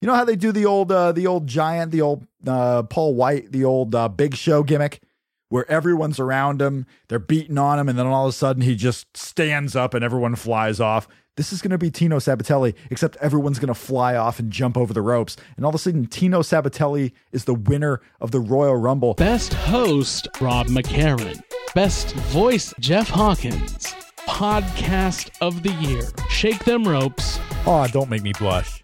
You know how they do the old uh, the old giant, the old uh, Paul Wight, the old uh, Big Show gimmick, where everyone's around him, they're beating on him, and then all of a sudden he just stands up and everyone flies off. This is going to be Tino Sabbatelli, except everyone's going to fly off and jump over the ropes, and all of a sudden Tino Sabbatelli is the winner of the Royal Rumble. Best host Rob McCarran. Best voice Jeff Hawkins. Podcast of the year. Shake them ropes. Oh, don't make me blush.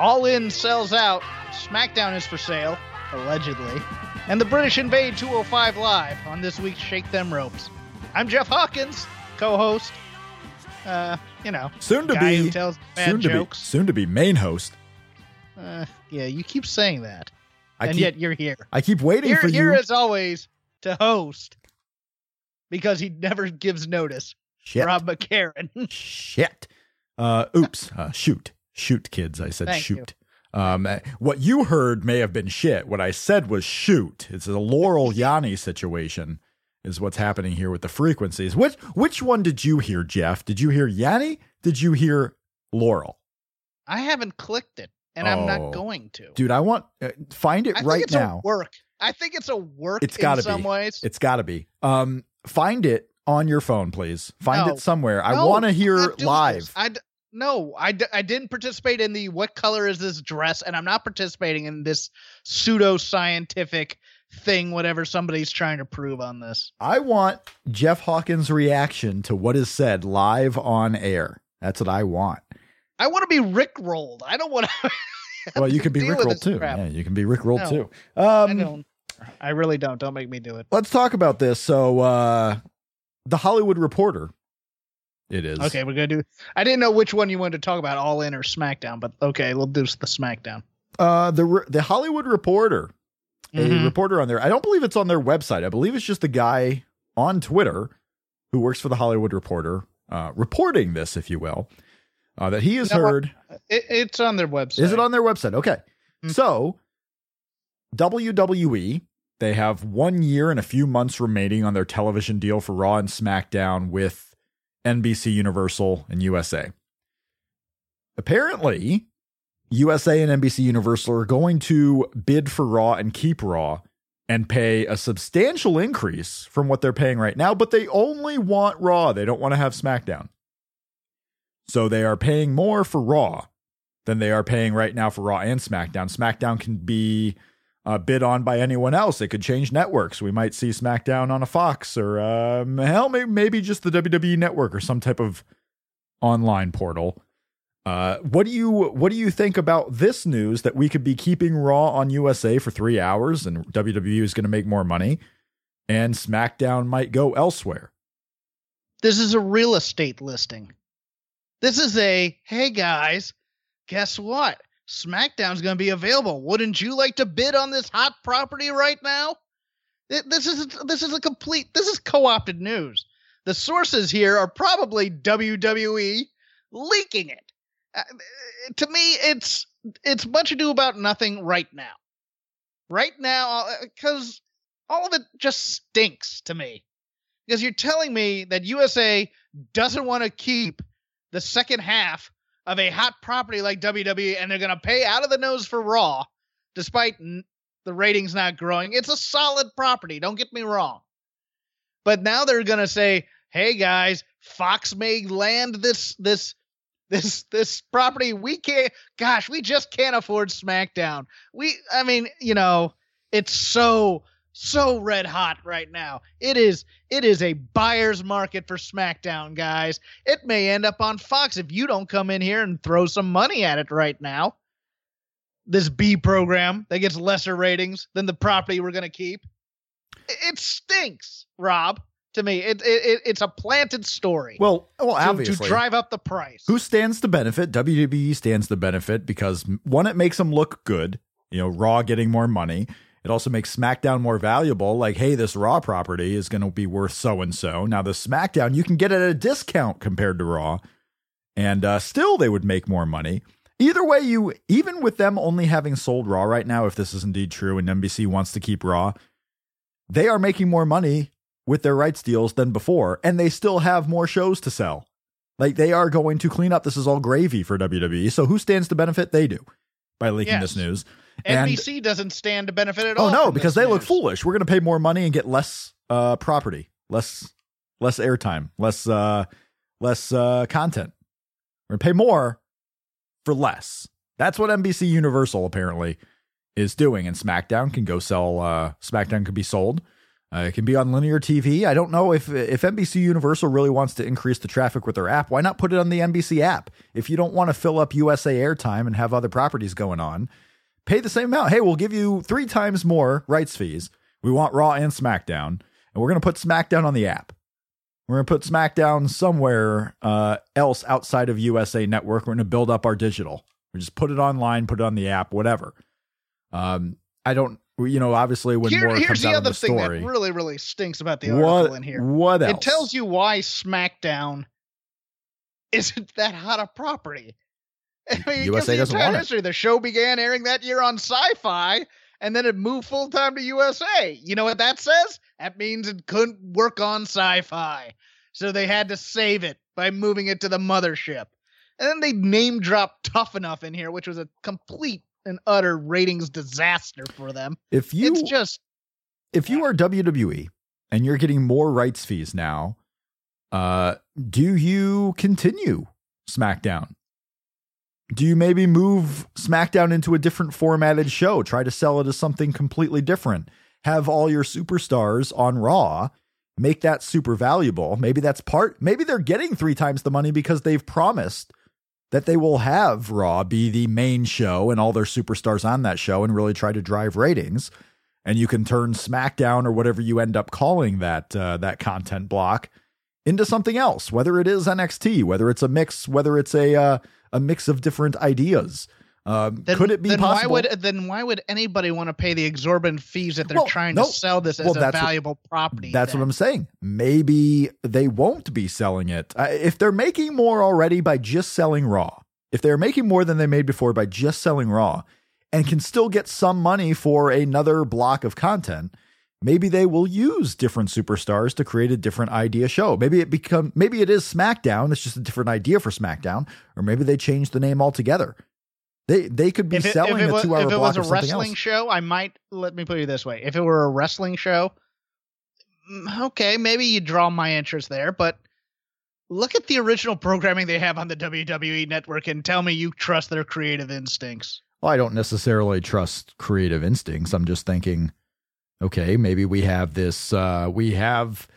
All In sells out. SmackDown is for sale, allegedly. And the British invade 205 Live on this week's Shake Them Ropes. I'm Jeff Hawkins, co host. Uh, you know, Soon to guy be who tells bad soon to be jokes. soon to be main host. Uh, yeah, you keep saying that. I and keep, yet you're here. I keep waiting Here, for here you. as always to host because he never gives notice. Shit. Rob McCarran. Shit. Uh, oops. Uh, shoot. Shoot, kids. I said Thank you. shoot. Um, uh, what you heard may have been shit. What I said was shoot. It's a Laurel Yanny situation, is what's happening here with the frequencies. Which which one did you hear, Jeff? Did you hear Yanny? Did you hear Laurel? I haven't clicked it, and I'm Oh. not going to. Dude, I want uh, find it I right think it's now. a work. I think it's a work It's got in to some be. ways. It's got to be. Um, find it on your phone, please. Find No. it somewhere. I want to hear live. this. I d- no, I, d- I didn't participate in the what color is this dress, and I'm not participating in this pseudo scientific thing, whatever somebody's trying to prove on this. I want Jeff Hawkins' reaction to what is said live on air. That's what I want. I want to be Rick rolled. I don't want to. Well, you can be Rickrolled too. crap. Yeah, you can be Rickrolled No. too. I Um, don't. I really don't. Don't make me do it. let's talk about this. So, uh, the Hollywood Reporter. It is Okay, we're gonna do. I didn't know which one you wanted to talk about, All In or SmackDown, but okay, we'll do the SmackDown. Uh, the the Hollywood Reporter, a Mhm. reporter on there. I don't believe it's on their website. I believe it's just the guy on Twitter who works for the Hollywood Reporter, uh, reporting this, if you will, uh, that he has No, heard. It, it's on their website. Is it on their website? Okay. Mhm. So, WWE, they have one year and a few months remaining on their television deal for Raw and SmackDown with NBC Universal and USA. Apparently, USA and NBC Universal are going to bid for Raw and keep Raw and pay a substantial increase from what they're paying right now, but they only want Raw. They don't want to have SmackDown. So they are paying more for Raw than they are paying right now for Raw and SmackDown. SmackDown can be uh, bid on by anyone else. It could change networks. We might see SmackDown on a Fox or um, hell, maybe, maybe just the WWE Network or some type of online portal. Uh, what do you what do you think about this news that we could be keeping Raw on USA for three hours and WWE is going to make more money, and SmackDown might go elsewhere? This is a real estate listing. This is a hey guys, guess what? SmackDown's going to be available. Wouldn't you like to bid on this hot property right now? Th- This is this is a complete this is co-opted news. The sources here are probably WWE leaking it. Uh, to me, it's it's much ado about nothing right now. Right now, because all of it just stinks to me. Because you're telling me that USA doesn't want to keep the second half of a hot property like WWE, and they're going to pay out of the nose for Raw, despite n- the ratings not growing. It's a solid property. Don't get me wrong. But now they're going to say, "Hey guys, Fox may land this this this this property. We can't. Gosh, we just can't afford SmackDown. We, I mean, you know, it's so so red hot right now. It is it is a buyer's market for SmackDown, guys. It may end up on Fox if you don't come in here and throw some money at it right now. this B program that gets lesser ratings than the property we're going to keep. It stinks, Rob. To me, it, it it's a planted story. Well, well, to, obviously, to drive up the price. Who stands to benefit? WWE stands to benefit because one, it makes them look good. You know, Raw getting more money. It also makes SmackDown more valuable. Like, hey, this Raw property is going to be worth so and so. Now, the SmackDown you can get at a discount compared to Raw, and uh, still they would make more money. Either way, you even with them only having sold Raw right now, if this is indeed true, and NBC wants to keep Raw, they are making more money with their rights deals than before, and they still have more shows to sell. Like they are going to clean up. This is all gravy for WWE. So who stands to benefit? They do by leaking Yes. this news. NBC doesn't stand to benefit at Oh all. Oh no, because they look foolish. We're going to pay more money and get less uh, property, less less airtime, less uh, less uh, content. We're going to pay more for less. That's what NBC Universal apparently is doing, and SmackDown can go sell. Uh, SmackDown can be sold. Uh, it can be on linear TV. I don't know if if NBC Universal really wants to increase the traffic with their app. Why not put it on the NBC app? If you don't want to fill up USA airtime and have other properties going on, pay the same amount. Hey, we'll give you three times more rights fees. We want Raw and SmackDown, and we're going to put SmackDown on the app. We're going to put SmackDown somewhere uh, else outside of USA Network. We're going to build up our digital. We just put it online, put it on the app, whatever. Um, I don't, you know, obviously when Here- more here's comes the out other of the thing story, that really, really stinks about the article what in here. what else? It tells you why SmackDown isn't that hot a property. I mean, USA the doesn't want it. The show began airing that year on Sci-Fi, and then it moved full time to USA. You know what that says? That means it couldn't work on Sci-Fi, so they had to save it by moving it to the mothership. And then they name dropped Tough Enough in here, which was a complete and utter ratings disaster for them. if you it's just if you are WWE and you're getting more rights fees now, uh, do you continue SmackDown? Do you maybe move SmackDown into a different formatted show? Try to sell it as something completely different. Have all your superstars on Raw. Make that super valuable. Maybe that's part. Maybe they're getting three times the money because they've promised that they will have Raw be the main show and all their superstars on that show and really try to drive ratings and you can turn SmackDown or whatever you end up calling that uh, that content block into something else. Whether it is NXT, whether it's a mix, whether it's a uh, a mix of different ideas. Um, Then, could it be then possible? Why would then why would anybody want to pay the exorbitant fees that they're Well, trying no. to sell this as Well, a that's what- valuable property? That's then? what I'm saying. Maybe they won't be selling it. Uh, If they're making more already by just selling Raw, if they're making more than they made before by just selling Raw and can still get some money for another block of content, maybe they will use different superstars to create a different idea show. Maybe it become maybe it is SmackDown, it's just a different idea for SmackDown, or maybe they change the name altogether. They they could be If it, selling it a was, 2-hour if it block was a wrestling else. show, I might let me put it this way: if it were a wrestling show, mm, okay, maybe you draw my interest there. But look at the original programming they have on the WWE network and tell me you trust their creative instincts. Well, I don't necessarily trust creative instincts. I'm just thinking, okay, maybe we have this uh we have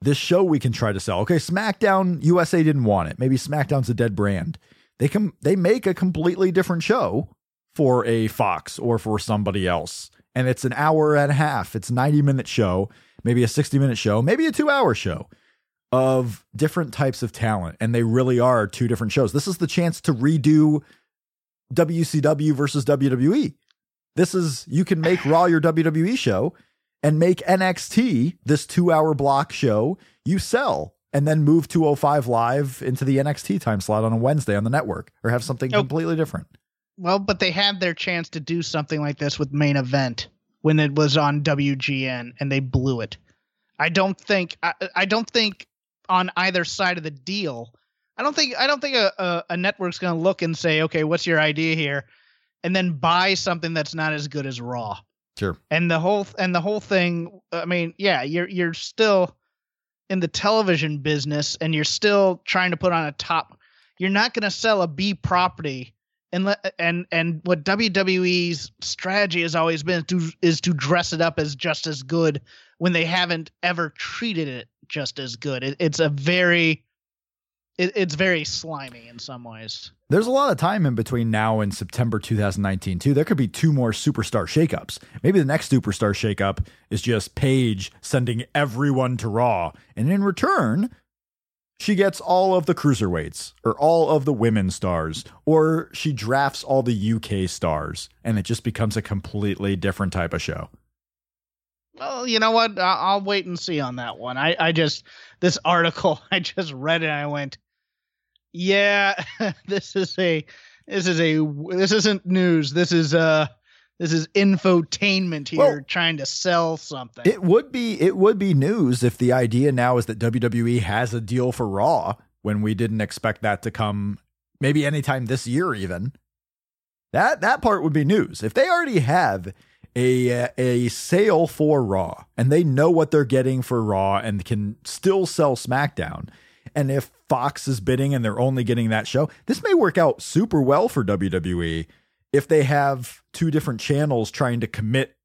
this show we can try to sell. Okay, SmackDown USA didn't want it. Maybe SmackDown's a dead brand. They can they make a completely different show for a Fox or for somebody else. And it's an hour and a half. It's a 90 minute show, maybe a 60 minute show, maybe a 2 hour show of different types of talent and they really are two different shows. This is the chance to redo WCW versus WWE. This is you can make Raw your WWE show and make NXT this 2-hour block show you sell and then move 205 live into the NXT time slot on a Wednesday on the network or have something completely different. Well, but they had their chance to do something like this with main event when it was on WGN and they blew it. I don't think I, I don't think on either side of the deal. I don't think I don't think a, a, a network's going to look and say, "Okay, what's your idea here?" And then buy something that's not as good as Raw. Sure. And the whole and the whole thing, I mean, yeah, you're you're still in the television business and you're still trying to put on a top you're not going to sell a B property and let and and what WWE's strategy has always been to is to dress it up as just as good when they haven't ever treated it just as good. It, it's a very it, it's very slimy in some ways. There's a lot of time in between now and September 2019, too. There could be two more superstar shakeups. Maybe the next superstar shakeup is just Paige sending everyone to Raw. And in return, she gets all of the cruiserweights or all of the women stars, or she drafts all the UK stars, and it just becomes a completely different type of show. Well, you know what? I'll, wait and see on that one. I, I just this article I just read it and I went, yeah, this is a this is a this isn't news. This is uh this is infotainment here Well- trying to sell something. It would be it would be news if the idea now is that WWE has a deal for Raw when we didn't expect that to come maybe anytime this year even. That that part would be news. If they already have a a sale for Raw and they know what they're getting for Raw and can still sell SmackDown. And if Fox is bidding and they're only getting that show, this may work out super well for WWE if they have two different channels trying to commit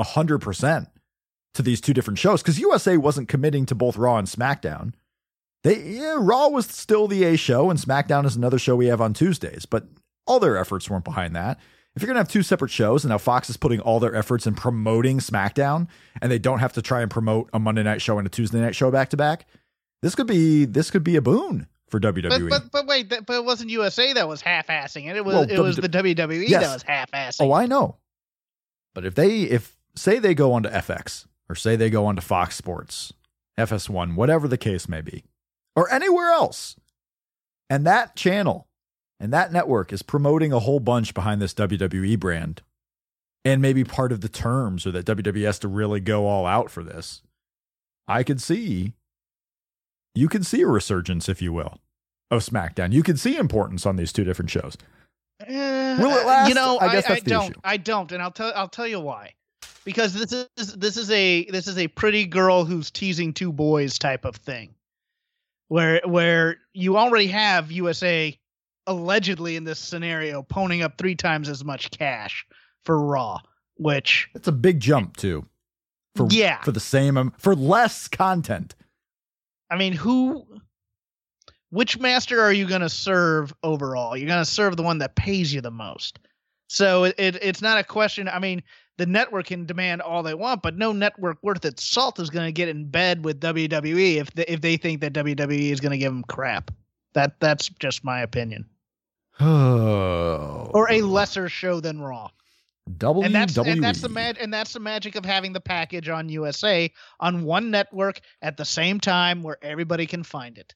100% to these two different shows because USA wasn't committing to both Raw and SmackDown. They yeah, Raw was still the A show and SmackDown is another show we have on Tuesdays, but all their efforts weren't behind that. If you're gonna have two separate shows and now Fox is putting all their efforts in promoting SmackDown and they don't have to try and promote a Monday night show and a Tuesday night show back to back, this could be this could be a boon for WWE. but but wait, that, but it wasn't USA that was half-assing it. It was Well, it was the WWE Yes. that was half-assing. Oh, I know. But if they if say they go onto FX or say they go onto Fox Sports, FS1, whatever the case may be, or anywhere else, and that channel and that network is promoting a whole bunch behind this WWE brand, and maybe part of the terms or that WWE has to really go all out for this, I could see you could see a resurgence, if you will, of SmackDown. You could see importance on these two different shows. Eh, Will it last? You know, I I, guess I, that's the don't. issue. I don't, and I'll tell. I'll tell you why. Because this is this is a this is a pretty girl who's teasing two boys type of thing, where where you already have USA allegedly in this scenario ponying up three times as much cash for Raw, which It's a big jump too. For Yeah. for the same um, for less content. I mean, who? Which master are you going to serve overall? You're going to serve the one that pays you the most. So it, it it's not a question. I mean, the network can demand all they want, but no network worth its salt is going to get in bed with WWE if they, if they think that WWE is going to give them crap. That that's just my opinion. Oh. Or a lesser show than Raw. WWE. and that's and that's the mag- and that's the magic of having the package on USA on one network at the same time where everybody can find it.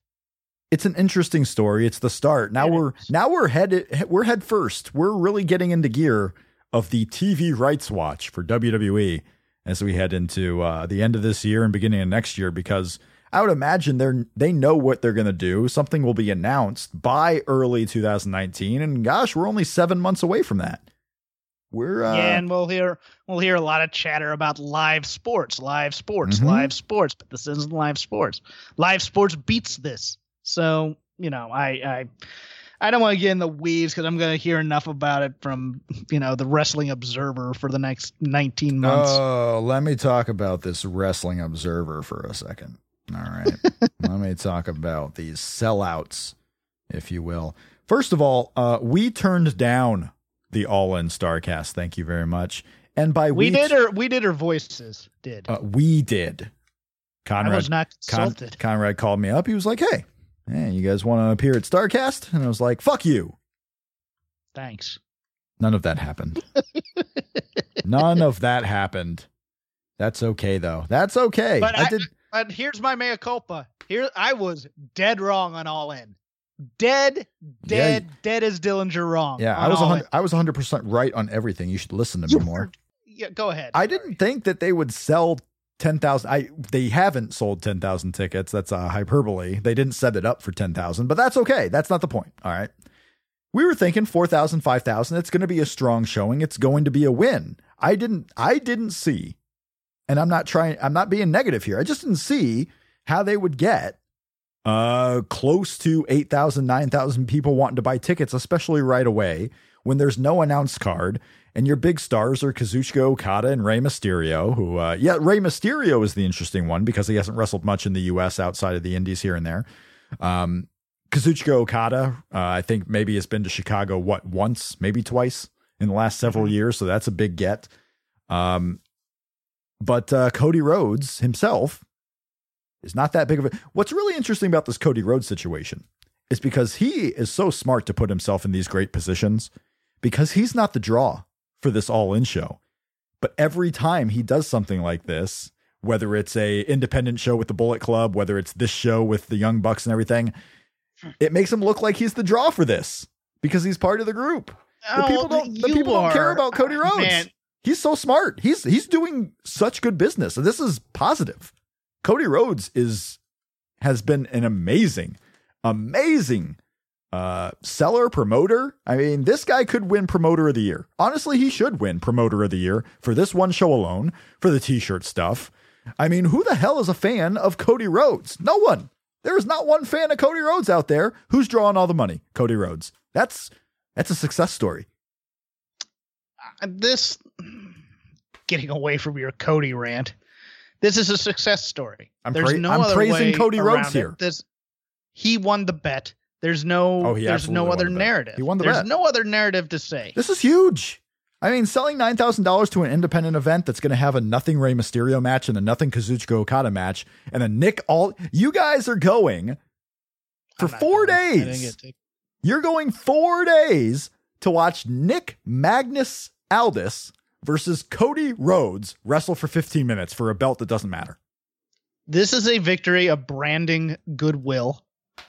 It's an interesting story. It's the start. Now It we're is. now we're headed we're head first. We're really getting into gear of the TV rights watch for WWE as we head into uh, the end of this year and beginning of next year because I would imagine they're they know what they're going to do. Something will be announced by early 2019 and gosh, we're only 7 months away from that. We're uh, yeah, and we'll hear we'll hear a lot of chatter about live sports, live sports, Mhm. live sports, but this isn't live sports. Live sports beats this. So, you know, I I I don't want to get in the weeds because I'm going to hear enough about it from you know the Wrestling Observer for the next 19 months. Oh, let me talk about this Wrestling Observer for a second. All right. let me talk about these sellouts, if you will. First of all, uh, we turned down the All In Starcast. Thank you very much. And by we we, did or we did or voices did. uh, we did. I Conrad, was not Con- consulted. Conrad called me up. He was like, "Hey, hey, you guys want to appear at Starcast?" And I was like, "Fuck you." Thanks. None of that happened. None of that happened. That's okay though. That's okay. But I I- did. But here's my mea culpa. Here I was dead wrong on all in. Dead, dead, dead as Dillinger wrong. Yeah, I was 100, I was 100% right on everything. You should listen to me You more. Yeah, go ahead. I didn't think that they would sell 10,000 I they haven't sold 10,000 tickets. That's a hyperbole. They didn't set it up for 10,000, but that's okay. That's not the point. All right. We were thinking 4,000, 5,000. It's going to be a strong showing. It's going to be a win. I didn't I didn't see and I'm not trying I'm not being negative here. I just didn't see how they would get uh close to 8,000 9,000 people wanting to buy tickets especially right away when there's no announced card and your big stars are Kazuchika Okada and Rey Mysterio who uh yeah Rey Mysterio is the interesting one because he hasn't wrestled much in the US outside of the indies here and there um Kazuchika Okada, uh, I think maybe has been to Chicago what once, maybe twice in the last several Mhm. years, so that's a big get. Um, but uh, Cody Rhodes himself is not that big of a. What's really interesting about this Cody Rhodes situation is because he is so smart to put himself in these great positions because he's not the draw for this All In show. But every time he does something like this, whether it's a independent show with the Bullet Club, whether it's this show with the Young Bucks and everything, it makes him look like he's the draw for this because he's part of the group. The Oh, people don't. The people don't care about Cody oh, Rhodes. Man, He's so smart. He's he's doing such good business. And This is positive. Cody Rhodes is has been an amazing, amazing uh seller promoter. I mean, this guy could win promoter of the year. Honestly, he should win promoter of the year for this one show alone, for the t-shirt stuff. I mean, who the hell is a fan of Cody Rhodes? No one. There is not one fan of Cody Rhodes out there who's drawing all the money. Cody Rhodes. That's that's a success story. uh, this getting away from your Cody rant. This is a success story. I'm There's pra- no I'm other praising way Cody Rhodes it. here. This he won the bet. There's no Oh, he there's no other the narrative. He won the There's bet. no other narrative to say. This is huge. I mean, selling nine thousand dollars to an independent event that's going to have a nothing Rey Mysterio match and a nothing Kazuchika Okada match, and a Nick all you guys are going for four going. Days. to- You're going four days to watch Nick Magnus Aldis versus Cody Rhodes wrestle for 15 minutes for a belt that doesn't matter. This is a victory of branding goodwill.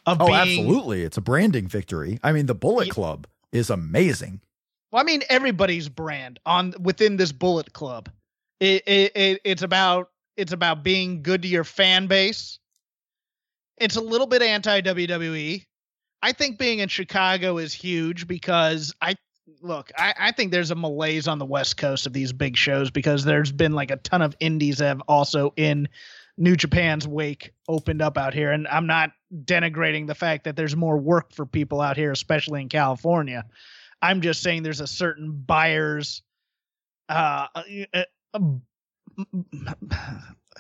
Of Oh, being, absolutely. It's a branding victory. I mean, the Bullet Club is amazing. Well, I mean, everybody's brand on within this Bullet Club. It, it, it it's about it's about being good to your fan base. It's a little bit anti WWE. I think being in Chicago is huge because I look. I, I think there's a malaise on the West Coast of these big shows because there's been like a ton of indies that have also in New Japan's wake opened up out here, and I'm not denigrating the fact that there's more work for people out here, especially in California. I'm just saying there's a certain buyer's uh, uh, uh,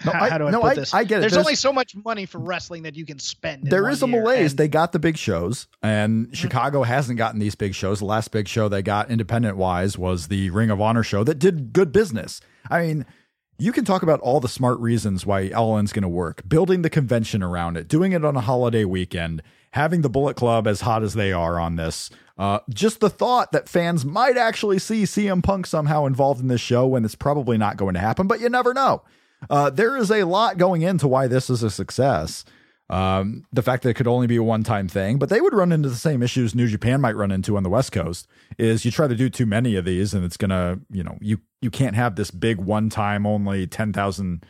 No, how, I, how do I no, put I, this? I get it. There's, only so much money for wrestling that you can spend. in There one is a year, malaise. and- They got the big shows, and Chicago hasn't gotten these big shows. The last big show they got, independent wise, was the Ring of Honor show that did good business. I mean, you can talk about all the smart reasons why All In's going to work, building the convention around it, doing it on a holiday weekend, having the Bullet Club as hot as they are on this. Uh, just the thought that fans might actually see CM Punk somehow involved in this show when it's probably not going to happen, but you never know. Uh, there is a lot going into why this is a success. Um, the fact that it could only be a one time thing, but they would run into the same issues New Japan might run into on the West Coast. Is you try to do too many of these, and it's gonna, you know, you you can't have this big one time only ten thousand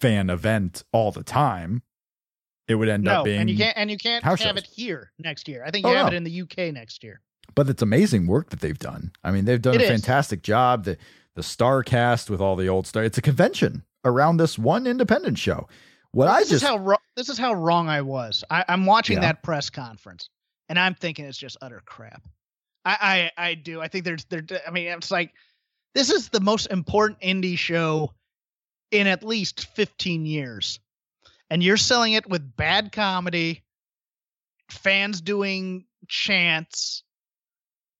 fan event all the time. It would end no, up being, and you can't and you can't have shows. it here next year. I think Oh, you have no. it in the UK next year. but it's amazing work that they've done. I mean, they've done It a is. fantastic job. The the star cast with all the old stars. It's a convention around this one independent show. What I this just is how wro- this is how wrong I was. I, I'm watching Yeah. that press conference, and I'm thinking it's just utter crap. I, I I do. I think there's there. I mean, it's like this is the most important indie show in at least 15 years, and you're selling it with bad comedy, fans doing chants.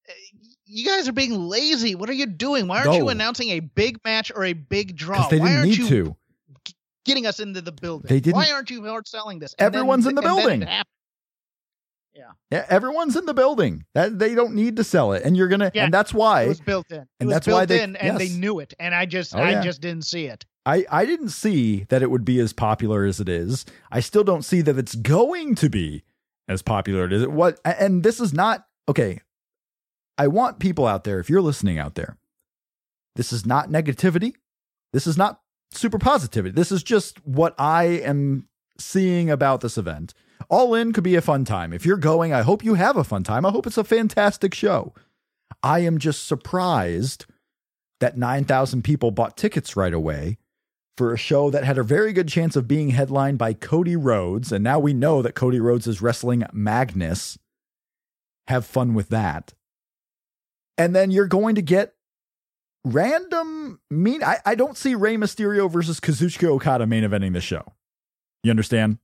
Eh, You guys are being lazy. What are you doing? Why aren't you announcing a big match or a big draw? they didn't aren't need you to. getting us into the building. They didn't- Why aren't you hard selling this? And then- Everyone's in the then building. Yeah, everyone's in the building. That they don't need to sell it, and you're gonna, Yeah, and that's why It was built in. It and was that's built why they- in, and they knew it. And I just, Oh, I yeah. just didn't see it. I I didn't see that it would be as popular as it is. I still don't see that it's going to be as popular as it what. And this is not okay. I want people out there. If you're listening out there, this is not negativity. This is not super positivity. This is just what I am seeing about this event. All in could be a fun time. If you're going, I hope you have a fun time. I hope it's a fantastic show. I am just surprised that 9,000 people bought tickets right away for a show that had a very good chance of being headlined by Cody Rhodes. And now we know that Cody Rhodes is wrestling Magnus. Have fun with that. And then you're going to get random mean. I, I don't see Rey Mysterio versus Kazuchika Okada main eventing the show. You understand?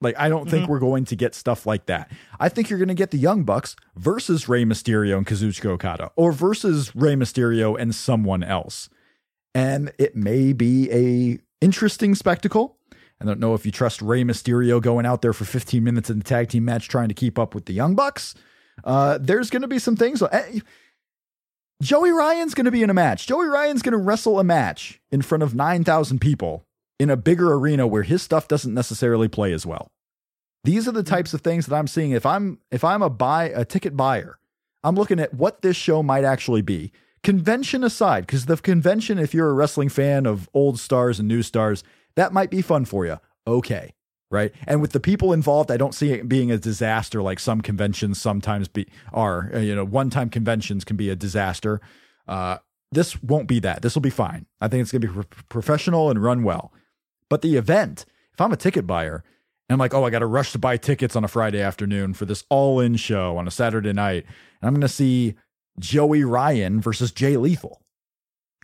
Like, I don't think Mhm. we're going to get stuff like that. I think you're going to get the Young Bucks versus Rey Mysterio and Kazuchika Okada, or versus Rey Mysterio and someone else. And it may be a interesting spectacle. I don't know if you trust Rey Mysterio going out there for 15 minutes in the tag team match trying to keep up with the Young Bucks. Uh, there's going to be some things. eh, Joey Ryan's going to be in a match. Joey Ryan's going to wrestle a match in front of 9,000 people in a bigger arena where his stuff doesn't necessarily play as well. These are the types of things that I'm seeing. If I'm if I'm a buy a ticket buyer, I'm looking at what this show might actually be. Convention aside, because the convention, if you're a wrestling fan of old stars and new stars, that might be fun for you. Okay. Right. And with the people involved, I don't see it being a disaster like some conventions sometimes be are. Uh, You know, one time conventions can be a disaster. Uh, this won't be that. This will be fine. I think it's going to be pro- professional and run well. But the event, if I'm a ticket buyer and I'm like, oh, I got to rush to buy tickets on a Friday afternoon for this all in show on a Saturday night, and I'm going to see Joey Ryan versus Jay Lethal.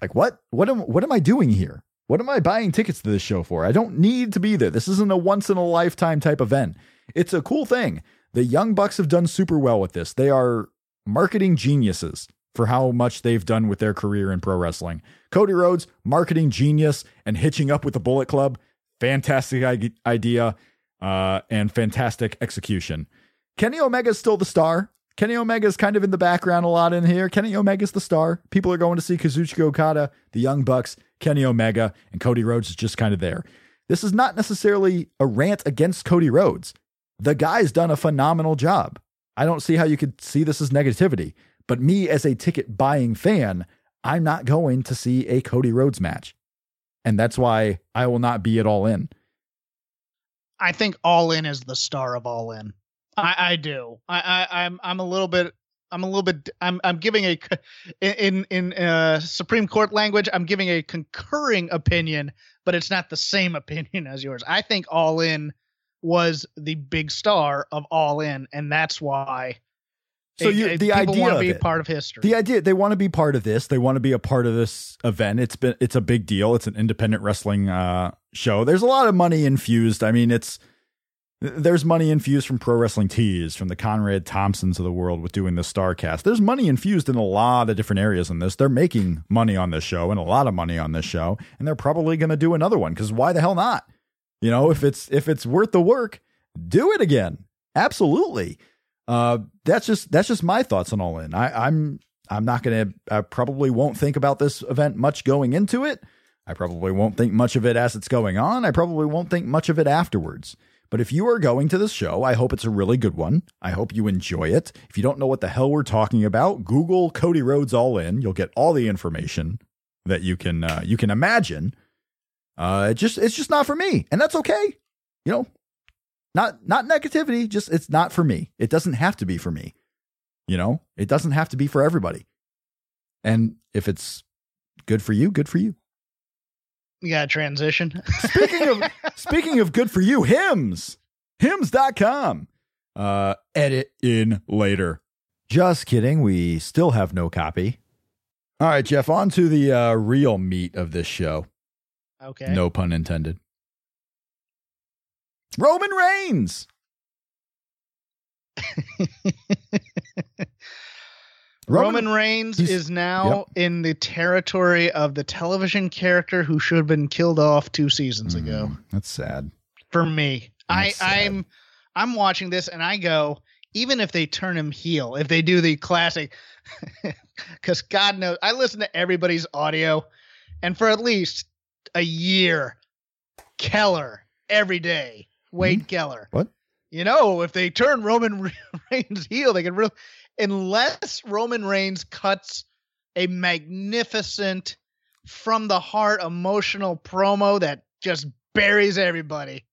Like, what? What am what am I doing here? What am I buying tickets to this show for? I don't need to be there. This isn't a once in a lifetime type event. It's a cool thing. The Young Bucks have done super well with this. They are marketing geniuses for how much they've done with their career in pro wrestling. Cody Rhodes, marketing genius and hitching up with the Bullet Club. Fantastic idea uh, and fantastic execution. Kenny Omega's still the star. Kenny Omega's kind of in the background a lot in here. Kenny Omega's the star. People are going to see Kazuchika Okada, the Young Bucks, Kenny Omega, and Cody Rhodes is just kind of there. This is not necessarily a rant against Cody Rhodes. The guy's done a phenomenal job. I don't see how you could see this as negativity. But me, as a ticket buying fan, I'm not going to see a Cody Rhodes match. And that's why I will not be at all in. I think All In is the star of All In. I, I do. I, I I'm I'm a little bit I'm a little bit I'm I'm giving a in in uh, Supreme Court language I'm giving a concurring opinion, but it's not the same opinion as yours. I think All In was the big star of All In, and that's why. So it- you, the people idea want to be it, part of history. the idea they want to be part of this. They want to be a part of this event. It's been it's a big deal. It's an independent wrestling uh, show. There's a lot of money infused. I mean, it's there's money infused from Pro Wrestling Tees, from the Conrad Thompsons of the world with doing the Starcast. There's money infused in a lot of different areas in this. They're making money on this show and a lot of money on this show, and they're probably going to do another one because why the hell not? You know, if it's if it's worth the work, do it again. Absolutely. Uh, that's just that's just my thoughts on All In. I, I'm I'm not gonna. I probably won't think about this event much going into it. I probably won't think much of it as it's going on. I probably won't think much of it afterwards. But if you are going to this show, I hope it's a really good one. I hope you enjoy it. If you don't know what the hell we're talking about, Google Cody Rhodes All In. You'll get all the information that you can uh, you can imagine. Uh, it just it's just not for me, and that's okay. You know, not not negativity. Just it's not for me. It doesn't have to be for me. You know, it doesn't have to be for everybody. And if it's good for you, good for you. To transition. Speaking of speaking of good for you, Hims. Hims.com. Uh edit in later. Just kidding. We still have no copy. All right, Jeff, on to the uh, real meat of this show. okay. No pun intended. Roman Reigns. Roman, Reigns is now in the territory of the television character who should have been killed off two seasons ago. Mm, that's sad. For me, I, sad. I'm I'm watching this and I go, even if they turn him heel, if they do the classic, because God knows I listen to everybody's audio, and for at least a year, Keller every day, Wade Keller. Hmm? What? You know, if they turn Roman Reigns heel, they can really, unless Roman Reigns cuts a magnificent, from the heart, emotional promo that just buries everybody.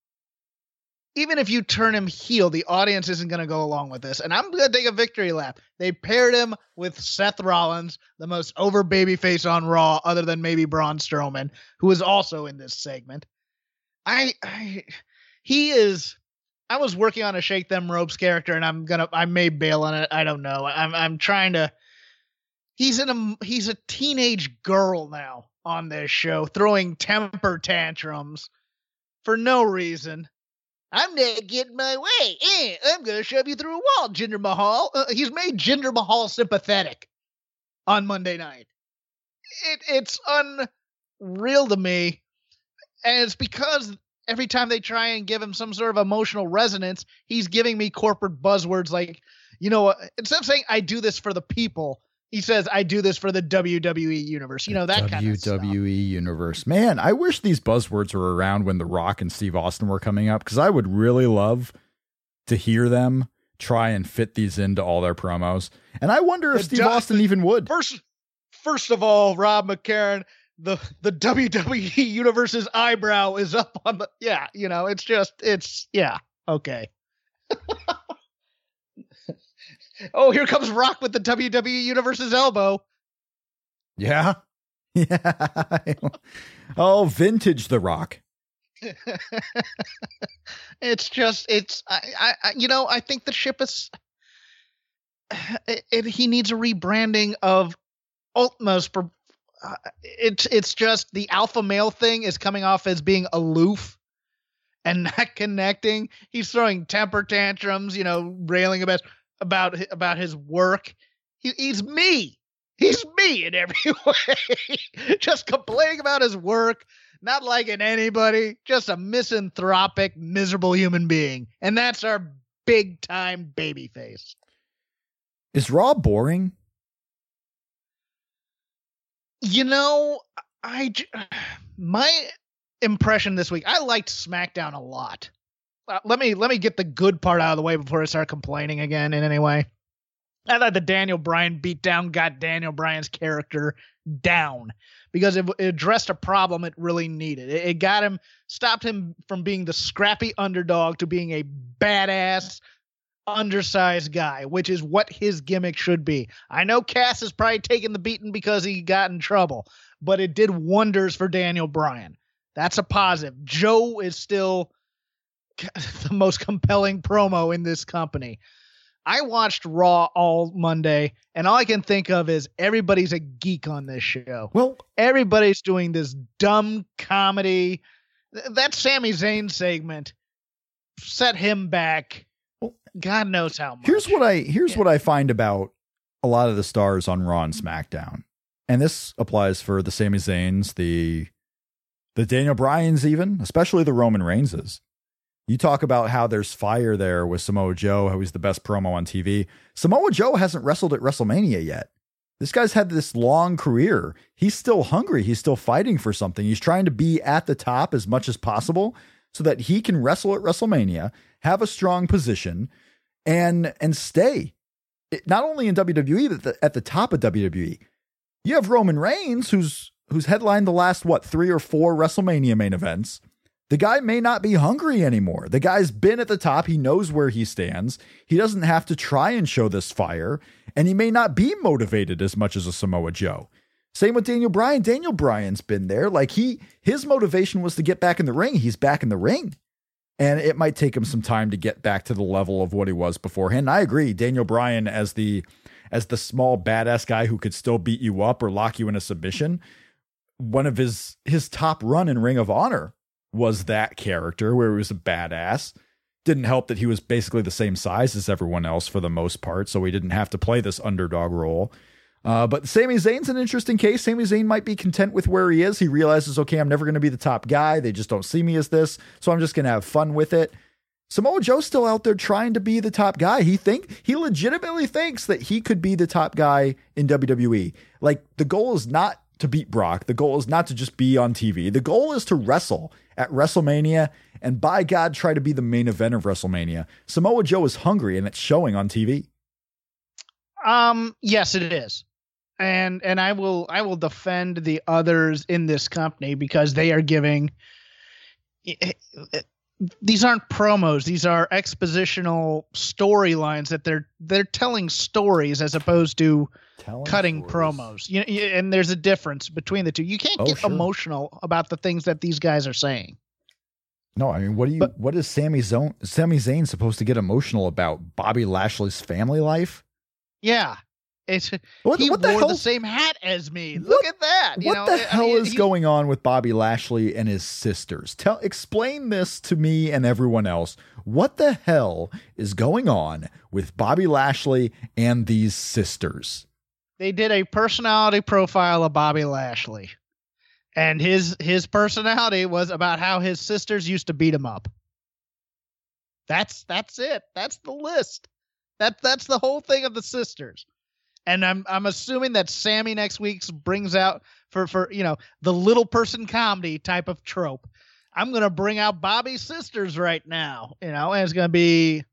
Even if you turn him heel, the audience isn't going to go along with this. And I'm going to take a victory lap. They paired him with Seth Rollins, the most over babyface on Raw, other than maybe Braun Strowman, who is also in this segment. I, I he is I was working on a shake them ropes character and I'm gonna I may bail on it. I don't know. I'm I'm trying to he's in a he's a teenage girl now on this show throwing temper tantrums for no reason. I'm not getting my way. Eh, I'm to shove you through a wall, Jinder Mahal. Uh, he's made Jinder Mahal sympathetic on Monday night. It, it's unreal to me. And it's because every time they try and give him some sort of emotional resonance, he's giving me corporate buzzwords like, you know, instead of saying, I do this for the people, he says, I do this for the WWE universe. You know, that WWE kind of stuff. WWE universe. Man, I wish these buzzwords were around when The Rock and Steve Austin were coming up because I would really love to hear them try and fit these into all their promos. And I wonder if The Steve Austin even would. First, first of all, Rob McCarran, the the WWE universe's eyebrow is up on the yeah. You know, it's just it's yeah okay. oh, here comes Rock with the WWE universe's elbow. Yeah. Yeah. oh, vintage The Rock. it's just it's I, I you know I think the ship is it, it, he needs a rebranding of Ultima's for uh, it's it's just the alpha male thing is coming off as being aloof and not connecting. He's throwing temper tantrums, you know, railing about about about his work. He, he's me. He's me in every way. just complaining about his work, not liking anybody, just a misanthropic, miserable human being. And that's our big time baby face. Is Raw boring? You know, I my impression this week, I liked SmackDown a lot. Uh, let me let me get the good part out of the way before I start complaining again in any way. I thought the Daniel Bryan beatdown got Daniel Bryan's character down because it, it addressed a problem it really needed. It, it got him, stopped him from being the scrappy underdog to being a badass, undersized guy, which is what his gimmick should be. I know Cass is probably taking the beating because he got in trouble, but it did wonders for Daniel Bryan. That's a positive. Joe is still the most compelling promo in this company. I watched Raw all Monday, and all I can think of is everybody's a geek on this show. Well, Everybody's doing this dumb comedy. Th- That Sami Zayn segment set him back. God knows how much. Here's what I here's Yeah. what I find about a lot of the stars on Raw and SmackDown, and this applies for the Sami Zayns, the the Daniel Bryans, even especially the Roman Reigns. You talk about how there's fire there with Samoa Joe, how he's the best promo on TV. Samoa Joe hasn't wrestled at WrestleMania yet. This guy's had this long career. He's still hungry. He's still fighting for something. He's trying to be at the top as much as possible so that he can wrestle at WrestleMania, have a strong position, and and stay it- not only in WWE but the, at the top of WWE. You have Roman Reigns, who's who's headlined the last what three or four WrestleMania main events. The guy may not be hungry anymore. The guy's been at the top. He knows where he stands. He doesn't have to try and show this fire, and he may not be motivated as much as a Samoa Joe. Same with Daniel Bryan. Daniel Bryan's been there. Like he his motivation was to get back in the ring. He's back in the ring. And it might take him some time to get back to the level of what he was beforehand. And I agree. Daniel Bryan as the as the small badass guy who could still beat you up or lock you in a submission. One of his his top run in Ring of Honor was that character where he was a badass. Didn't help that he was basically the same size as everyone else for the most part, so he didn't have to play this underdog role. Uh, but Sami Zayn's an interesting case. Sami Zayn might be content with where he is. He realizes, okay, I'm never going to be the top guy. They just don't see me as this, so I'm just going to have fun with it. Samoa Joe's still out there trying to be the top guy. He think he legitimately thinks that he could be the top guy in WWE. Like the goal is not to beat Brock. The goal is not to just be on TV. The goal is to wrestle at WrestleMania and by God try to be the main event of WrestleMania. Samoa Joe is hungry and it's showing on TV. Um, yes, it is. And and I will I will defend the others in this company because they are giving eh, eh, eh, these aren't promos, these are expositional storylines that they're they're telling stories as opposed to Telling cutting stories. promos. You, you and there's a difference between the two. You can't Oh, get sure. emotional about the things that these guys are saying. No, I mean, what do you? But- what is Sami Zayn? Sami Zayn supposed to get emotional about? Bobby Lashley's family life? Yeah. It's What, he what the wore hell? the same hat as me. What- Look at that. You what know, the I hell mean, is he- going on with Bobby Lashley and his sisters? Tell explain this to me and everyone else. What the hell is going on with Bobby Lashley and these sisters? They did a personality profile of Bobby Lashley, and his his personality was about how his sisters used to beat him up. That's that's it. That's the list. That that's the whole thing of the sisters. And I'm I'm assuming that Sami next week brings out for for you know the little person comedy type of trope. I'm gonna bring out Bobby's sisters right now, you know, and it's gonna be,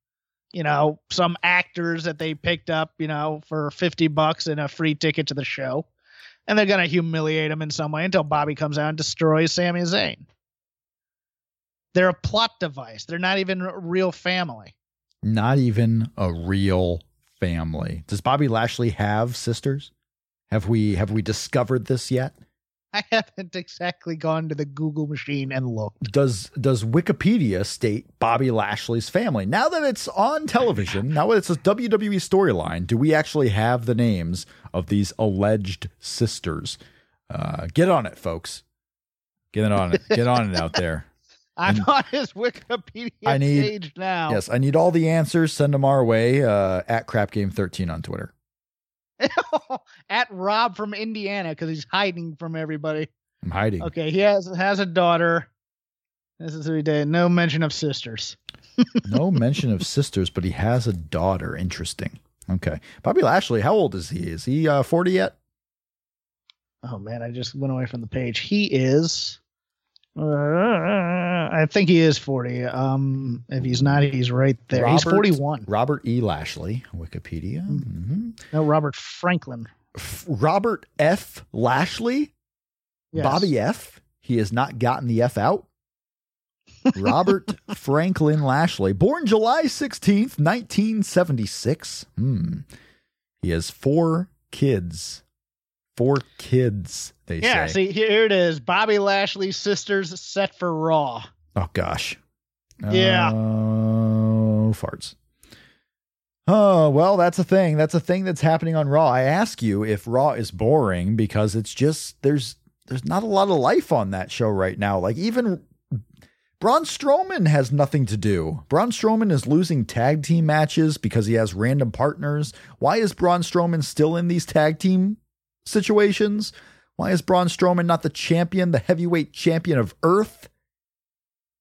you know, some actors that they picked up, you know, for fifty bucks and a free ticket to the show, and they're gonna humiliate him in some way until Bobby comes out and destroys Sami Zayn. They're a plot device. They're not even a real family. Not even a real family. Does Bobby Lashley have sisters? Have we have we discovered this yet? I haven't exactly gone to the Google machine and looked. Does does Wikipedia state Bobby Lashley's family? Now that it's on television, now that it's a WWE storyline, do we actually have the names of these alleged sisters? Uh, get on it, folks. Get on it. Get on it out there. I'm And- on his Wikipedia I need- page now. Yes, I need all the answers. Send them our way uh, at crapgame13 on Twitter. At Rob from Indiana because he's hiding from everybody. I'm hiding. Okay, he has has a daughter. This is who he did. No mention of sisters. no mention of sisters, but he has a daughter. Interesting. Okay. Bobby Lashley, how old is he? Is he uh, 40 yet? Oh man, I just went away from the page. He is. I think he is forty. Um, if he's not, he's right there. he's forty-one. Robert E. Lashley, Wikipedia. hmm No, Robert Franklin. F- Robert F. Lashley, Yes. Bobby F. He has not gotten the F out. Robert Franklin Lashley, born July 16th, 1976. Hmm. He has four kids. Four kids, they Yeah, say. see here it is. Bobby Lashley's sisters set for Raw. Oh gosh. Yeah. Oh, farts. Oh, well, that's a thing. That's a thing that's happening on Raw. I ask you if Raw is boring because it's just there's there's not a lot of life on that show right now. Like even Braun Strowman has nothing to do. Braun Strowman is losing tag team matches because he has random partners. Why is Braun Strowman still in these tag team situations? Why is Braun Strowman not the champion, the heavyweight champion of Earth?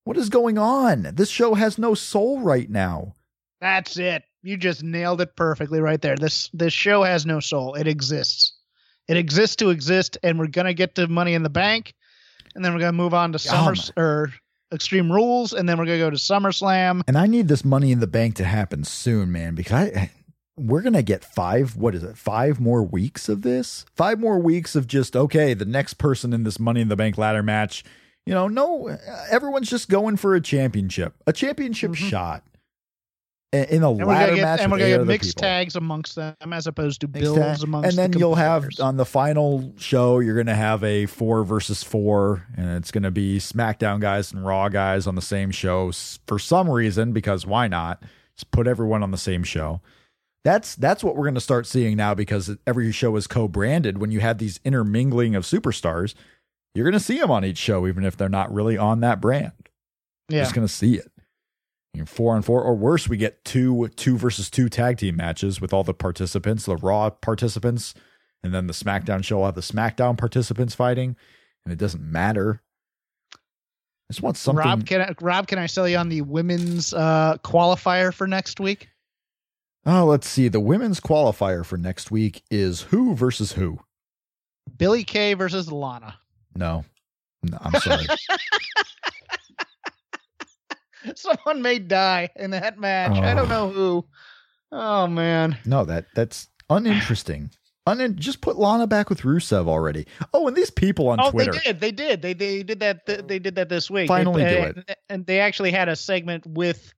What is going on? This show has no soul right now. That's it. You just nailed it perfectly right there. This this show has no soul. It exists. It exists to exist, and we're gonna get to Money in the Bank, and then we're gonna move on to Summer or Extreme Rules, and then we're gonna go to SummerSlam. And I need this money in the bank to happen soon, man, because I we're going to get 5 what is it? 5 more weeks of this? 5 more weeks of just okay, the next person in this money in the bank ladder match, you know, no everyone's just going for a championship. A championship Mhm. shot. In a And ladder get match and we're gonna get mixed people. tags amongst them as opposed to Mixed bills tag. amongst. and then the you'll have on the final show you're going to have a four versus four and it's going to be smackdown guys and raw guys on the same show for some reason because why not just put everyone on the same show that's that's what we're going to start seeing now because every show is co-branded when you have these intermingling of superstars you're going to see them on each show even if they're not really on that brand yeah. just going to see it. You know, four on four, or worse, we get two two versus two tag team matches with all the participants, the Raw participants, and then the SmackDown show will have the SmackDown participants fighting, and it doesn't matter. I just want something. Rob, can I, Rob, can I sell you on the women's uh, qualifier for next week? Oh, let's see. The women's qualifier for next week is who versus who? Billie Kay versus Lana. No, no I'm sorry. Someone may die in that match. I don't know who. Oh man. no, that that's uninteresting. Un- just put Lana back with Rusev already. Oh, and these people on oh, Twitter. they did. They did. They they did that. th- They did that this week. Finally They- do uh, And they actually had a segment with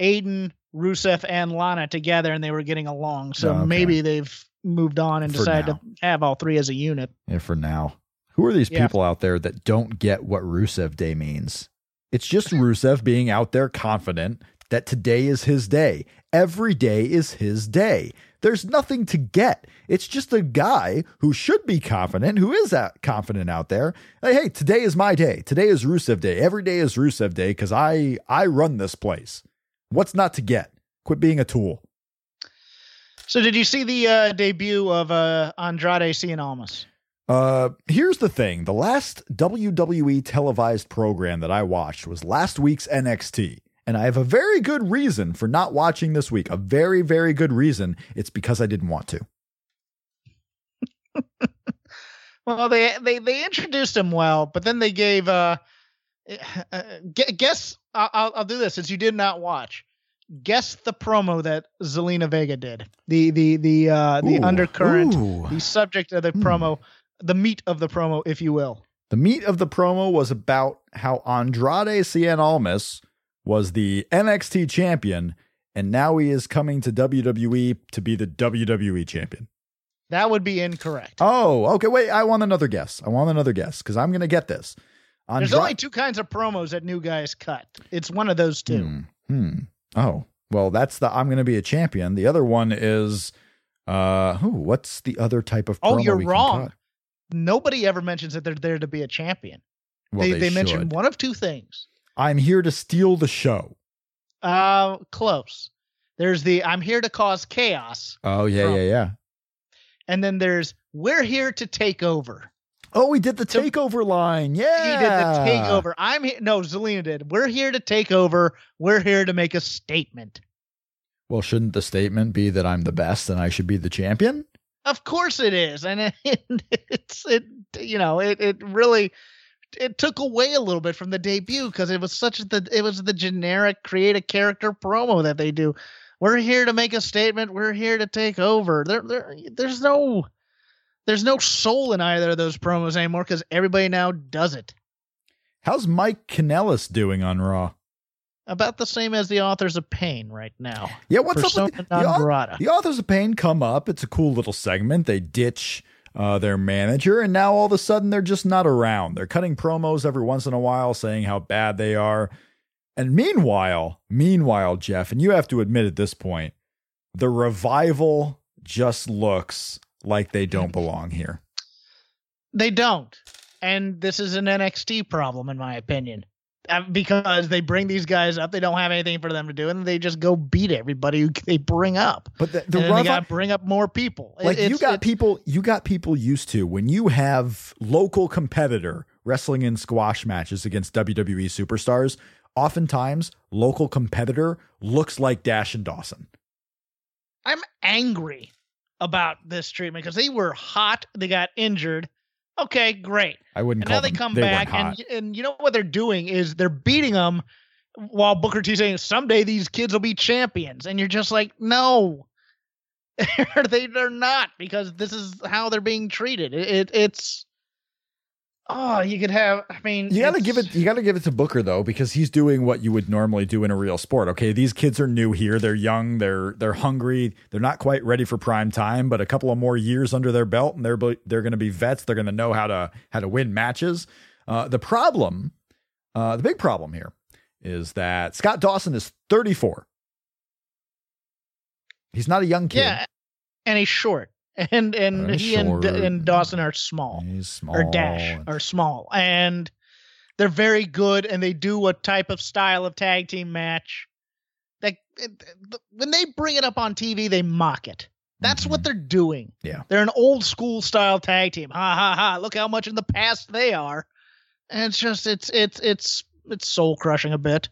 Aiden, Rusev, and Lana together, and they were getting along. So Oh, okay. maybe they've moved on and For decided now. to have all three as a unit. Yeah, for now. Who are these Yeah. people out there that don't get what Rusev Day means? It's just Rusev being out there confident that today is his day. Every day is his day. There's nothing to get. It's just a guy who should be confident, who is that confident out there. Hey, hey, today is my day. Today is Rusev Day. Every day is Rusev Day because I I run this place. What's not to get? Quit being a tool. So, did you see the uh, debut of uh, Andrade Cien Almas? Uh, here's the thing: the last WWE televised program that I watched was last week's NXT. And I have a very good reason for not watching this week. A very, very good reason. It's because I didn't want to. well, they, they they introduced him well, but then they gave uh, uh guess I'll I'll do this since you did not watch. Guess the promo that Zelina Vega did. The the the uh the Ooh, undercurrent, ooh. the subject of the Hmm. promo, the meat of the promo, if you will. The meat of the promo was about how Andrade Cien Almas was the NXT champion, and now he is coming to WWE to be the WWE champion. That would be incorrect. Oh, okay. Wait, I want another guess. I want another guess because I'm going to get this. There's only two kinds of promos that new guys cut. It's one of those two. Hmm. hmm. Oh, well, that's the I'm going to be a champion. The other one is, uh, who? What's the other type of? Oh, you're wrong. Nobody ever mentions that they're there to be a champion. Well, they they, they mention one of two things. I'm here to steal the show. Uh, close. There's the I'm here to cause chaos, Oh yeah, yeah, yeah. and then there's we're here to take over. Oh, we did the takeover line. Yeah, He did the takeover. I'm here. No, Zelina did. We're here to take over. We're here to make a statement. Well, shouldn't the statement be that I'm the best and I should be the champion? Of course it is, and it, it's it. You know, it it really it took away a little bit from the debut because it was such the it was the generic create a character promo that they do. We're here to make a statement. We're here to take over. There, there there's no there's no soul in either of those promos anymore because everybody now does it. How's Mike Kanellis doing on Raw? About the same as the authors of pain right now. Yeah, what's Persona up with the, the, the authors of pain come up. It's a cool little segment. They ditch uh, their manager, and now all of a sudden they're just not around. They're cutting promos every once in a while, saying how bad they are. And meanwhile, meanwhile, Jeff, and you have to admit at this point, the revival just looks like they don't belong here. They don't. And this is an NXT problem, in my opinion. Uh, Because they bring these guys up, they don't have anything for them to do, and they just go beat everybody who they bring up. But the, the they got to bring up more people. Like you got people you got people used to when you have local competitor wrestling in squash matches against WWE superstars oftentimes local competitor looks like Dash and Dawson I'm angry about this treatment because they were hot. They got injured. Okay, great. I wouldn't And now they come they back, and and you know what they're doing is they're beating them while Booker T saying someday these kids will be champions, and you're just like, no, they they're not because this is how they're being treated. It, it it's oh, you could have. I mean, you got to give it you got to give it to Booker though because he's doing what you would normally do in a real sport. Okay, these kids are new here. They're young, they're they're hungry. They're not quite ready for prime time, but a couple of more years under their belt and they're they're going to be vets. They're going to know how to how to win matches. Uh, the problem, uh, the big problem here is that Scott Dawson is 34. He's not a young kid. Yeah, and he's short, and and he and short. and Dawson are small. He's small. or Dash are small, and they're very good, and they do a type of style of tag team match. That it- when they bring it up on TV, they mock it. That's what Mhm. they're doing. Yeah. they're an old school style tag team. Ha ha ha! Look how much in the past they are, and it's just it's it's it's it's soul crushing a bit.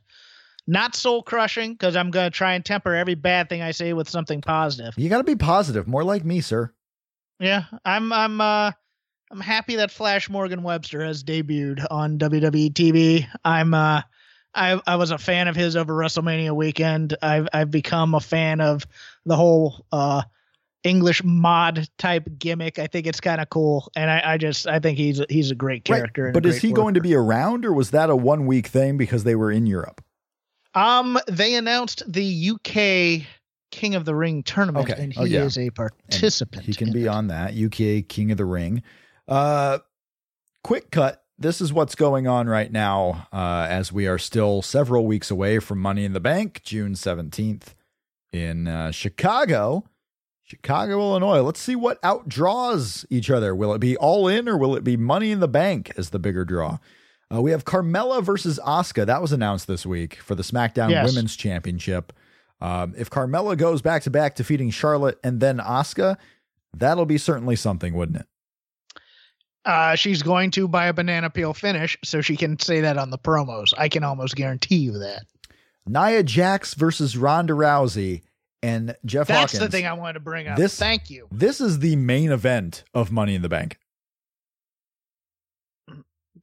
Not soul crushing because I'm gonna try and temper every bad thing I say with something positive. You got to be positive, more like me, sir. Yeah, I'm I'm uh I'm happy that Flash Morgan Webster has debuted on WWE TV. I'm uh I I was a fan of his over WrestleMania weekend. I've I've become a fan of the whole uh English mod type gimmick. I think it's kind of cool, and I, I just I think he's a, he's a great character. a But is he going to be around, or was that a one week thing because they were in Europe? Um, they announced the UK King of the Ring tournament, Okay. and he Oh, yeah. is a And participant. He can be it. on that UK King of the Ring. Uh, quick cut. This is what's going on right now, uh, as we are still several weeks away from Money in the Bank, June seventeenth in uh, Chicago. Chicago, Illinois. Let's see what outdraws each other. Will it be all in or will it be money in the bank as the bigger draw? Uh, we have Carmella versus Asuka. That was announced this week for the SmackDown Yes. Women's Championship. Um, if Carmella goes back to back defeating Charlotte and then Asuka, that'll be certainly something, wouldn't it? Uh, she's going to buy a banana peel finish, so she can say that on the promos. I can almost guarantee you that. Nia Jax versus Ronda Rousey and Jeff That's Hawkins. the thing I wanted to bring up. This- Thank you. This is the main event of Money in the Bank.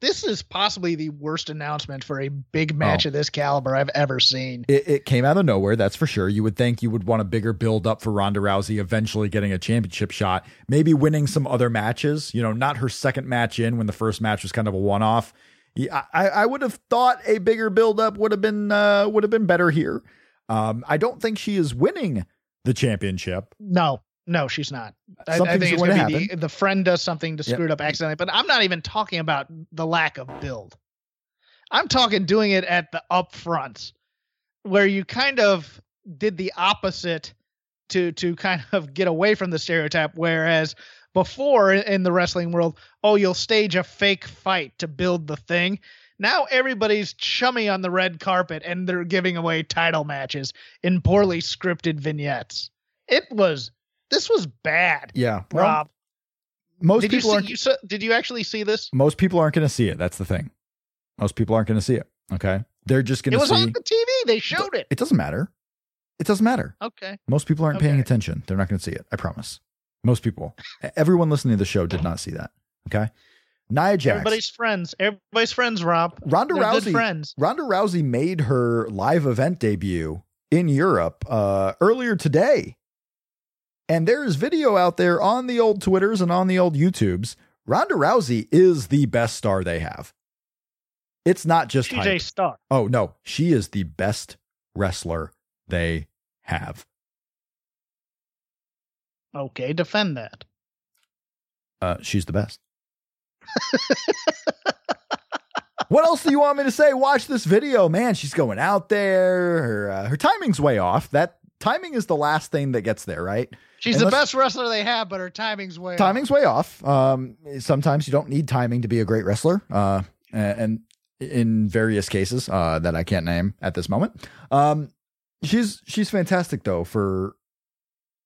This is possibly the worst announcement for a big match Oh. of this caliber I've ever seen. It, it came out of nowhere, that's for sure. You would think you would want a bigger build up for Ronda Rousey eventually getting a championship shot, maybe winning some other matches. You know, not her second match in when the first match was kind of a one off. I, I would have thought a bigger build up would have been uh, would have been better here. Um, I don't think she is winning the championship. No, no, she's not. I, I think it's going to be the, the friend does something to Yep. screw it up accidentally. But I'm not even talking about the lack of build. I'm talking doing it at the upfronts, where you kind of did the opposite to to kind of get away from the stereotype. Whereas before in the wrestling world, oh, you'll stage a fake fight to build the thing. Now everybody's chummy on the red carpet and they're giving away title matches in poorly scripted vignettes. It was this was bad. Yeah, well, Rob, most did you people see? aren't. You saw, did you actually see this? most people aren't going to see it. That's the thing. Most people aren't going to see it. Okay, they're just going to. See it was see. on the TV. They showed it. It doesn't matter. It doesn't matter. Okay. Most people aren't paying attention. They're not going to see it. I promise. Most people, everyone listening to the show did not see that. Okay. Nia Jax. Everybody's friends. Everybody's friends. Rob. Ronda They're Rousey. friends. Ronda Rousey made her live event debut in Europe uh, earlier today. And there is video out there on the old Twitters and on the old YouTubes. Ronda Rousey is the best star they have. It's not just She's hype. a star. Oh no, she is the best wrestler they have. Okay, defend that. Uh, she's the best. what else do you want me to say? Watch this video, man. She's going out there. Her uh, her timing's way off. That timing is the last thing that gets there, right? She's Unless- the best wrestler they have, but her timing's way. off. Timing's way off. Um, sometimes you don't need timing to be a great wrestler. Uh, and in various cases uh, that I can't name at this moment. Um, she's she's fantastic though. For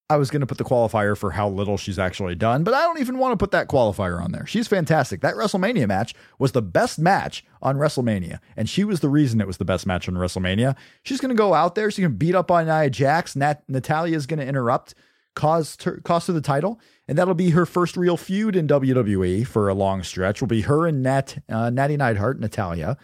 I was going to put the qualifier for how little she's actually done, but I don't even want to put that qualifier on there. She's fantastic. That WrestleMania match was the best match on WrestleMania, and she was the reason it was the best match on WrestleMania. She's going to go out there. She's going to beat up on Nia Jax. Nat- Natalya is going to interrupt, cause cost her the title, and that'll be her first real feud in WWE for a long stretch. Will be her and Nat uh, Natty Neidhart, Natalya.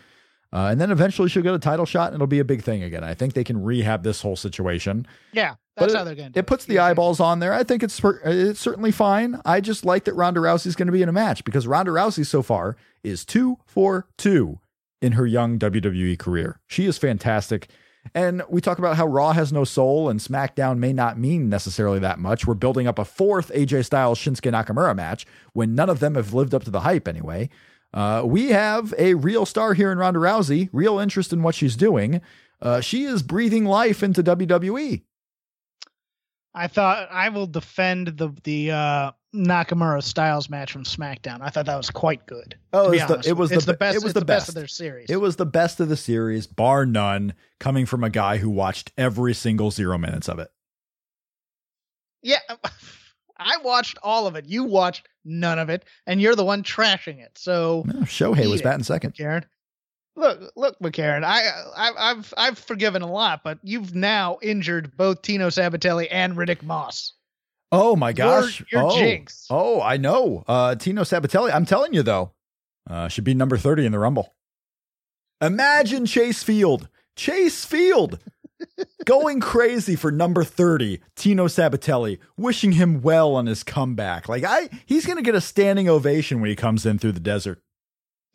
Uh, and then eventually she'll get a title shot and it'll be a big thing again. I think they can rehab this whole situation. Yeah, that's it- how they're going to. It puts the eyeballs on there. I think it's it's certainly fine. I just like that Ronda Rousey's going to be in a match because Ronda Rousey so far is two for two in her young WWE career. She is fantastic. And we talk about how Raw has no soul and SmackDown may not mean necessarily that much. We're building up a fourth AJ Styles Shinsuke Nakamura match when none of them have lived up to the hype anyway. Uh, we have a real star here in Ronda Rousey, real interest in what she's doing. Uh, she is breathing life into. WWE. I thought I will defend the the uh, Nakamura Styles match from SmackDown. I thought that was quite good. Oh, it was the- it was with you. it's the the best. it was the best best. of their series. It was the best of the series, bar none, coming from a guy who watched every single zero minutes of it. yeah, I watched all of it. You watched none of it, and you're the one trashing it. So Well, Shohei was batting second. Karen. Look, look, McCarran. I, I, I've, I've forgiven a lot, but you've now injured both Tino Sabbatelli and Riddick Moss. Oh my gosh! You're, you're oh, jinxed. oh, I know. Uh, Tino Sabbatelli. I'm telling you though, uh, should be number thirty in the Rumble. Imagine Chase Field. Chase Field. Going crazy for number 30, Tino Sabbatelli, wishing him well on his comeback. Like I he's gonna get a standing ovation when he comes in through the desert.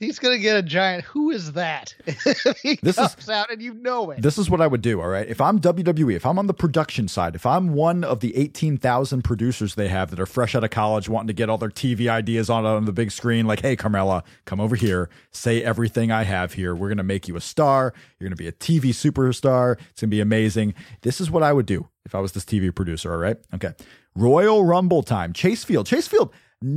He's gonna get a giant. Who is that? he This is- out and you know it. This is what I would do, all right? If I'm WWE, if I'm on the production side, if I'm one of the 18,000 producers they have that are fresh out of college wanting to get all their TV ideas on on the big screen, like, hey, Carmella, come over here, say everything I have here. We're going to make you a star. You're going to be a TV superstar. It's going to be amazing. This is what I would do if I was this TV producer, all right? Okay. Royal Rumble time. Chase Field. Chase Field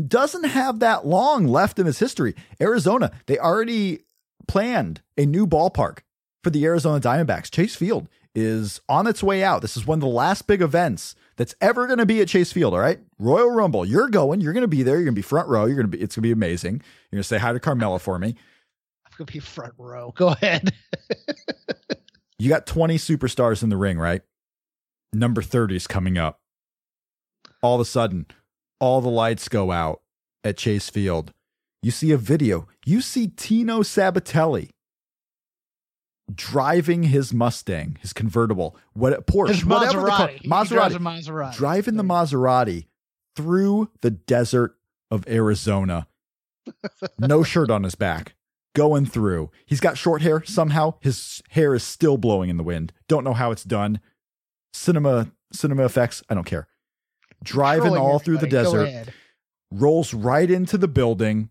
doesn't have that long left in its history. Arizona, they already planned a new ballpark for the Arizona Diamondbacks. Chase Field is on its way out. This is one of the last big events that's ever going to be at Chase Field. All right, Royal Rumble. You're going. You're going to be there. You're going to be front row. You're going to be. It's going to be amazing. You're going to say hi to Carmella for me. I'm going to be front row. Go ahead. you got 20 superstars in the ring, right? Number 30 is coming up. All of a sudden, all the lights go out at Chase Field. You see a video. You see Tino Sabatelli driving his Mustang, his convertible, what Porsche, his whatever Maserati. the car, Maserati, Maserati, driving the Maserati through the desert of Arizona. no shirt on his back, going through. He's got short hair. Somehow his hair is still blowing in the wind. Don't know how it's done. Cinema, cinema effects. I don't care. Driving all through the desert, rolls right into the building,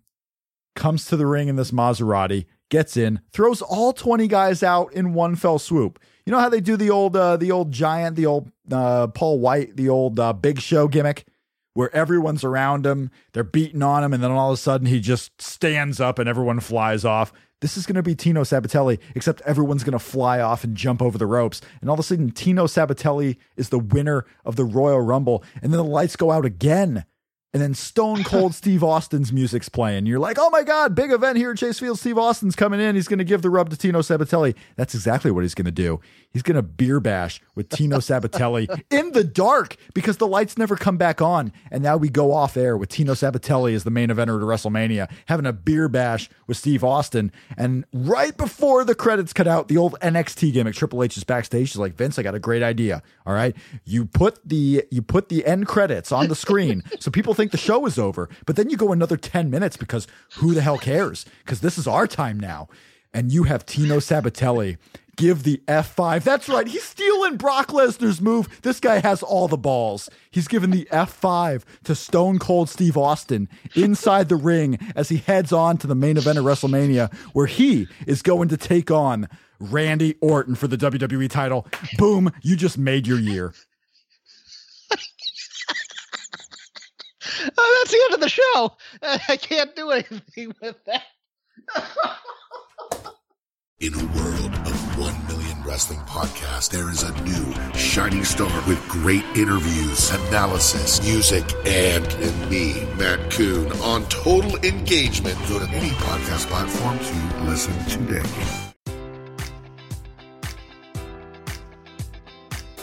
comes to the ring in this Maserati, gets in, throws all 20 guys out in one fell swoop. You know how they do the old uh, the old giant, the old uh, Paul Wight, the old uh, Big Show gimmick, where everyone's around him, they're beating on him, and then all of a sudden he just stands up and everyone flies off. This is going to be Tino Sabbatelli, except everyone's going to fly off and jump over the ropes. And all of a sudden, Tino Sabbatelli is the winner of the Royal Rumble. And then the lights go out again and then Stone Cold Steve Austin's music's playing. You're like, oh my God, big event here at Chase Field. Steve Austin's coming in. He's going to give the rub to Tino Sabbatelli. That's exactly what he's going to do. He's going to beer bash with Tino Sabbatelli in the dark because the lights never come back on. And now we go off air with Tino Sabbatelli as the main eventer to WrestleMania, having a beer bash with Steve Austin. And right before the credits cut out, the old NXT gimmick, Triple H is backstage. She's like, Vince, I got a great idea. All right. You put the you put the end credits on the screen so people think the show is over. But then you go another 10 minutes because who the hell cares? Because this is our time now. And you have Tino Sabbatelli give the F5. That's right. He's stealing Brock Lesnar's move. This guy has all the balls. He's given the F5 to Stone Cold Steve Austin inside the ring as he heads on to the main event of WrestleMania, where he is going to take on Randy Orton for the WWE title. Boom. You just made your year. Oh, that's the end of the show. I can't do anything with that. In a world of 1 million wrestling podcasts, there is a new shining star with great interviews, analysis, music, and, and me, Matt Coon, on total engagement. Go to any podcast platform to listen today.